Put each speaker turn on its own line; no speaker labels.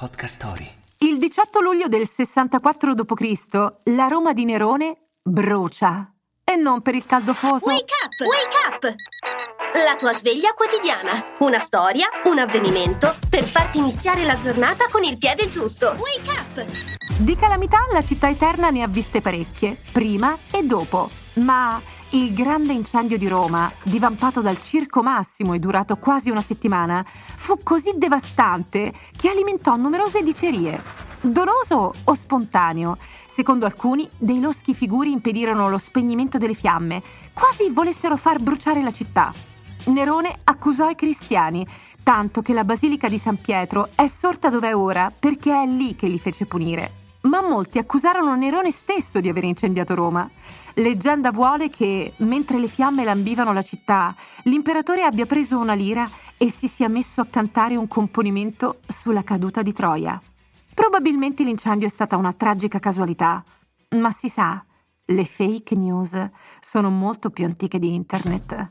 Podcast Story.
Il 18 luglio del 64 d.C. la Roma di Nerone brucia. E non per il caldo fuoso.
Wake up! Wake up! La tua sveglia quotidiana. Una storia, un avvenimento per farti iniziare la giornata con il piede giusto. Wake up!
Di calamità la città eterna ne ha viste parecchie, prima e dopo. Ma il grande incendio di Roma, divampato dal Circo Massimo e durato quasi una settimana, fu così devastante che alimentò numerose dicerie. Doloso o spontaneo? Secondo alcuni, dei loschi figuri impedirono lo spegnimento delle fiamme, quasi volessero far bruciare la città. Nerone accusò i cristiani, tanto che la Basilica di San Pietro è sorta dove è ora perché è lì che li fece punire ma molti accusarono Nerone stesso di aver incendiato Roma. Leggenda vuole che, mentre le fiamme lambivano la città, l'imperatore abbia preso una lira e si sia messo a cantare un componimento sulla caduta di Troia. Probabilmente l'incendio è stata una tragica casualità, ma si sa, le fake news sono molto più antiche di internet.